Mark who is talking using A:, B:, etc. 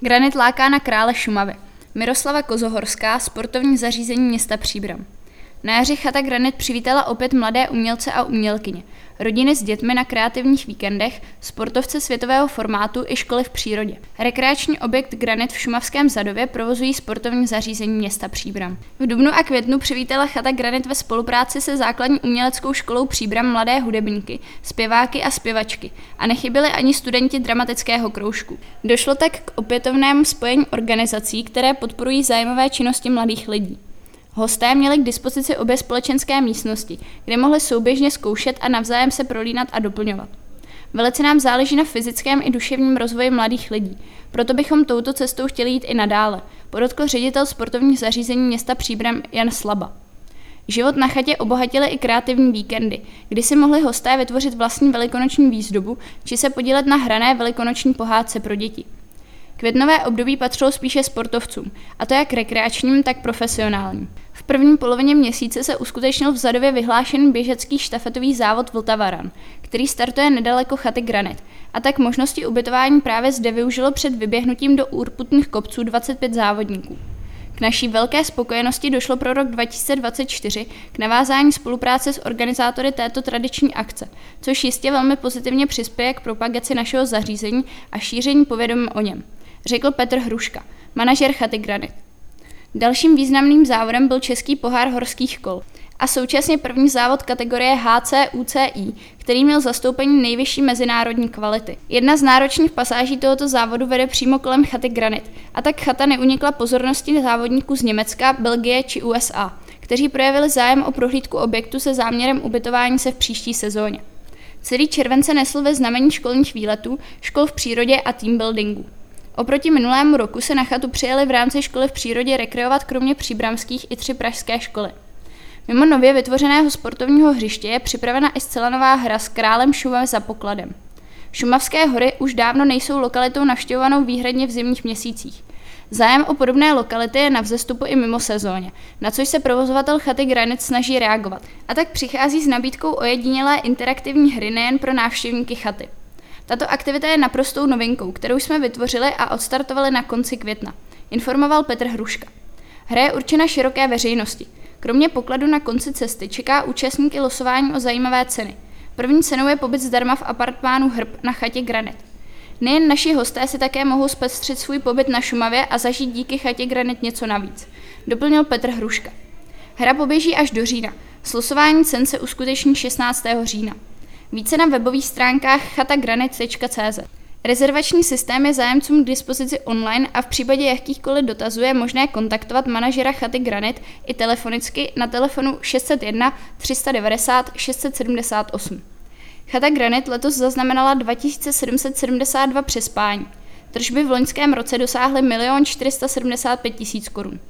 A: Granit láká na krále Šumavy. Miroslava Kozohorská, sportovní zařízení města Příbram. Na jaře chata Granit přivítala opět mladé umělce a umělkyně, rodiny s dětmi na kreativních víkendech, sportovce světového formátu i školy v přírodě. Rekreační objekt Granit v Šumavském Zadově provozují sportovní zařízení města Příbram. V dubnu a květnu přivítala chata Granit ve spolupráci se základní uměleckou školou Příbram mladé hudebníky, zpěváky a zpěvačky a nechyběli ani studenti dramatického kroužku. Došlo tak k opětovnému spojení organizací, které podporují zájmové činnosti mladých lidí. Hosté měli k dispozici obě společenské místnosti, kde mohli souběžně zkoušet a navzájem se prolínat a doplňovat. Velice nám záleží na fyzickém i duševním rozvoji mladých lidí, proto bychom touto cestou chtěli jít i nadále, podotkl ředitel sportovních zařízení města Příbram Jan Slaba. Život na chatě obohatily i kreativní víkendy, kdy si mohli hosté vytvořit vlastní velikonoční výzdobu či se podílet na hrané velikonoční pohádce pro děti. Květnové období patřilo spíše sportovcům, a to jak rekreačním, tak profesionálním. V první polovině měsíce se uskutečnil v Zadově vyhlášený běžecký štafetový závod Vltavaran, který startuje nedaleko chaty Granit, a tak možnosti ubytování právě zde využilo před vyběhnutím do úrputných kopců 25 závodníků. K naší velké spokojenosti došlo pro rok 2024 k navázání spolupráce s organizátory této tradiční akce, což jistě velmi pozitivně přispěje k propagaci našeho zařízení a šíření povědomí o něm řekl Petr Hruška, manažer chaty Granit. Dalším významným závodem byl Český pohár horských kol a současně první závod kategorie HC UCI, který měl zastoupení nejvyšší mezinárodní kvality. Jedna z náročných pasáží tohoto závodu vede přímo kolem chaty Granit a tak chata neunikla pozornosti závodníků z Německa, Belgie či USA, kteří projevili zájem o prohlídku objektu se záměrem ubytování se v příští sezóně. Celý červen se nesl ve znamení školních výletů, škol v přírodě a teambuildingu. Oproti minulému roku se na chatu přijeli v rámci školy v přírodě rekreovat kromě příbramských i tři pražské školy. Mimo nově vytvořeného sportovního hřiště je připravena i zcela nová hra s králem Šumavy za pokladem. Šumavské hory už dávno nejsou lokalitou navštěvovanou výhradně v zimních měsících. Zájem o podobné lokality je na vzestupu i mimo sezóně, na což se provozovatel chaty Granit snaží reagovat. A tak přichází s nabídkou ojedinělé interaktivní hry nejen pro návštěvníky chaty. Tato aktivita je naprostou novinkou, kterou jsme vytvořili a odstartovali na konci května, informoval Petr Hruška. Hra je určena široké veřejnosti. Kromě pokladu na konci cesty čeká účastníky losování o zajímavé ceny. První cenou je pobyt zdarma v apartmánu Hrb na chatě Granit. Nejen naši hosté si také mohou zpestřit svůj pobyt na Šumavě a zažít díky chatě Granit něco navíc, doplnil Petr Hruška. Hra poběží až do října. Slosování cen se uskuteční 16. října. Více na webových stránkách chatagranit.cz. Rezervační systém je zájemcům k dispozici online a v případě jakýchkoliv dotazů je možné kontaktovat manažera chaty Granit i telefonicky na telefonu 601 390 678. Chata Granit letos zaznamenala 2772 přespání. Tržby v loňském roce dosáhly 1 475 000 korun.